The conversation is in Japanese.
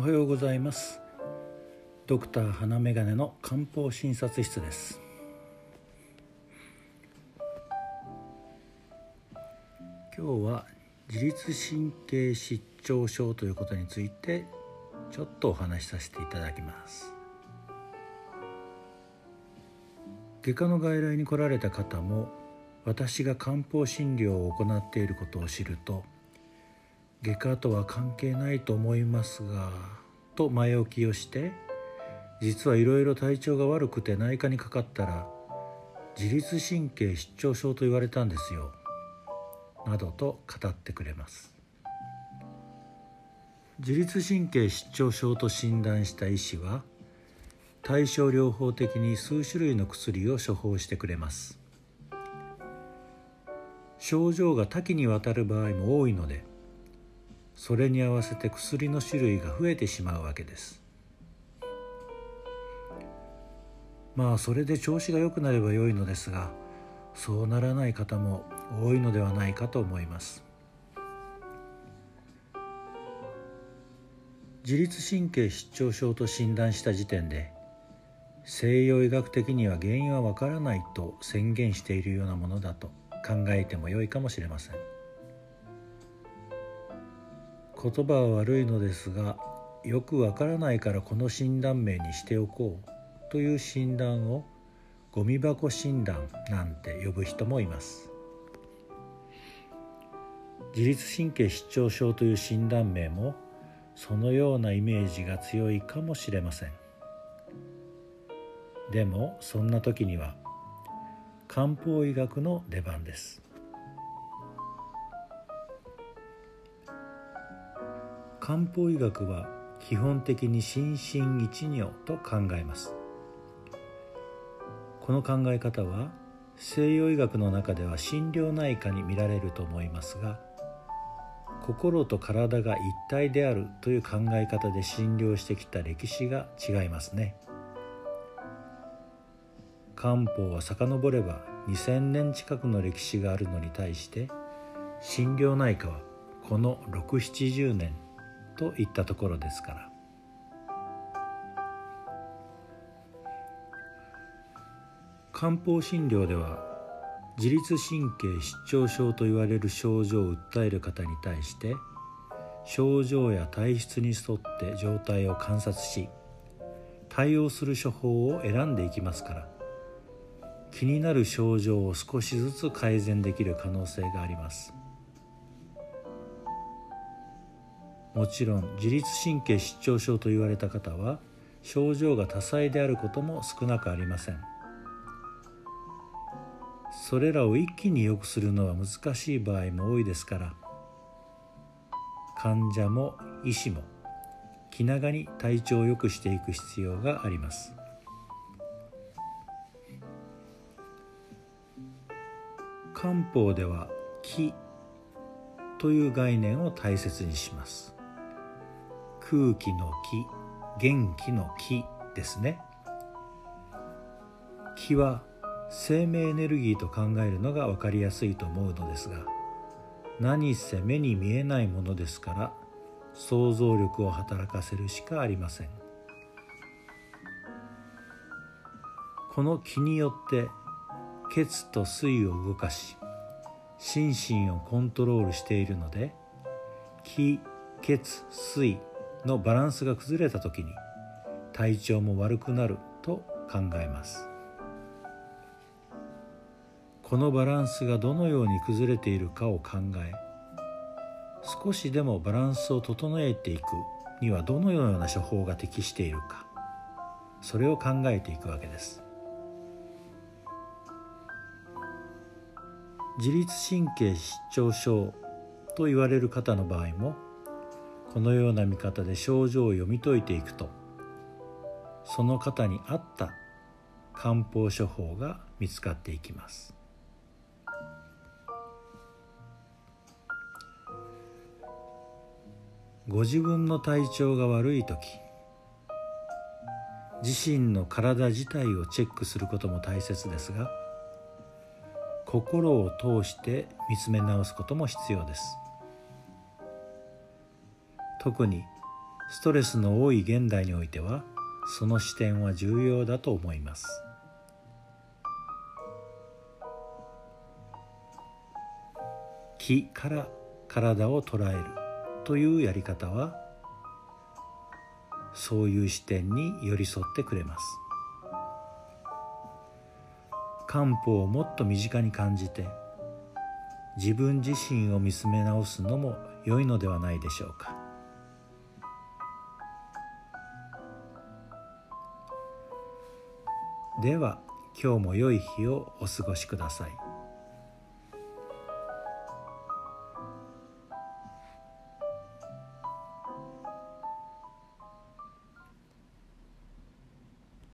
おはようございます。ドクター花眼鏡の漢方診察室です。今日は自律神経失調症ということについてちょっとお話しさせていただきます。外科の外来に来られた方も私が漢方診療を行っていることを知ると外科とは関係ないと思いますがと前置きをして実はいろいろ体調が悪くて内科にかかったら自律神経失調症と言われたんですよ。などと語ってくれます。自律神経失調症と診断した医師は対症療法的に数種類の薬を処方してくれます。症状が多岐にわたる場合も多いのでそれに合わせて薬の種類が増えてしまうわけです。まあそれで調子が良くなれば良いのですがそうならない方も多いのではないかと思います。自律神経失調症と診断した時点で西洋医学的には原因はわからないと宣言しているようなものだと考えても良いかもしれません。言葉は悪いのですがよくわからないからこの診断名にしておこうという診断をゴミ箱診断なんて呼ぶ人もいます。自律神経失調症という診断名もそのようなイメージが強いかもしれません。でもそんな時には漢方医学の出番です。漢方医学は基本的に心身一如と考えます。この考え方は西洋医学の中では心療内科に見られると思いますが心と体が一体であるという考え方で診療してきた歴史が違いますね。漢方は遡れば2000年近くの歴史があるのに対して心療内科はこの670年といったところですから。漢方診療では自律神経失調症と言われる症状を訴える方に対して症状や体質に沿って状態を観察し対応する処方を選んでいきますから。気になる症状を少しずつ改善できる可能性があります。もちろん自律神経失調症と言われた方は症状が多彩であることも少なくありません。それらを一気に良くするのは難しい場合も多いですから患者も医師も気長に体調を良くしていく必要があります。漢方では気という概念を大切にします。空気の気元気の気ですね。気は生命エネルギーと考えるのが分かりやすいと思うのですが何せ目に見えないものですから想像力を働かせるしかありません。この気によって血と水を動かし心身をコントロールしているので気血水のバランスが崩れた時に体調も悪くなると考えます。このバランスがどのように崩れているかを考え少しでもバランスを整えていくにはどのような処方が適しているかそれを考えていくわけです。自律神経失調症と言われる方の場合もこのような見方で症状を読み解いていくとその方に合った漢方処方が見つかっていきます。ご自分の体調が悪い時自身の体自体をチェックすることも大切ですが心を通して見つめ直すことも必要です。特にストレスの多い現代においてはその視点は重要だと思います。気から体を捉えるというやり方はそういう視点に寄り添ってくれます。漢方をもっと身近に感じて自分自身を見つめ直すのも良いのではないでしょうか。では今日も良い日をお過ごしください。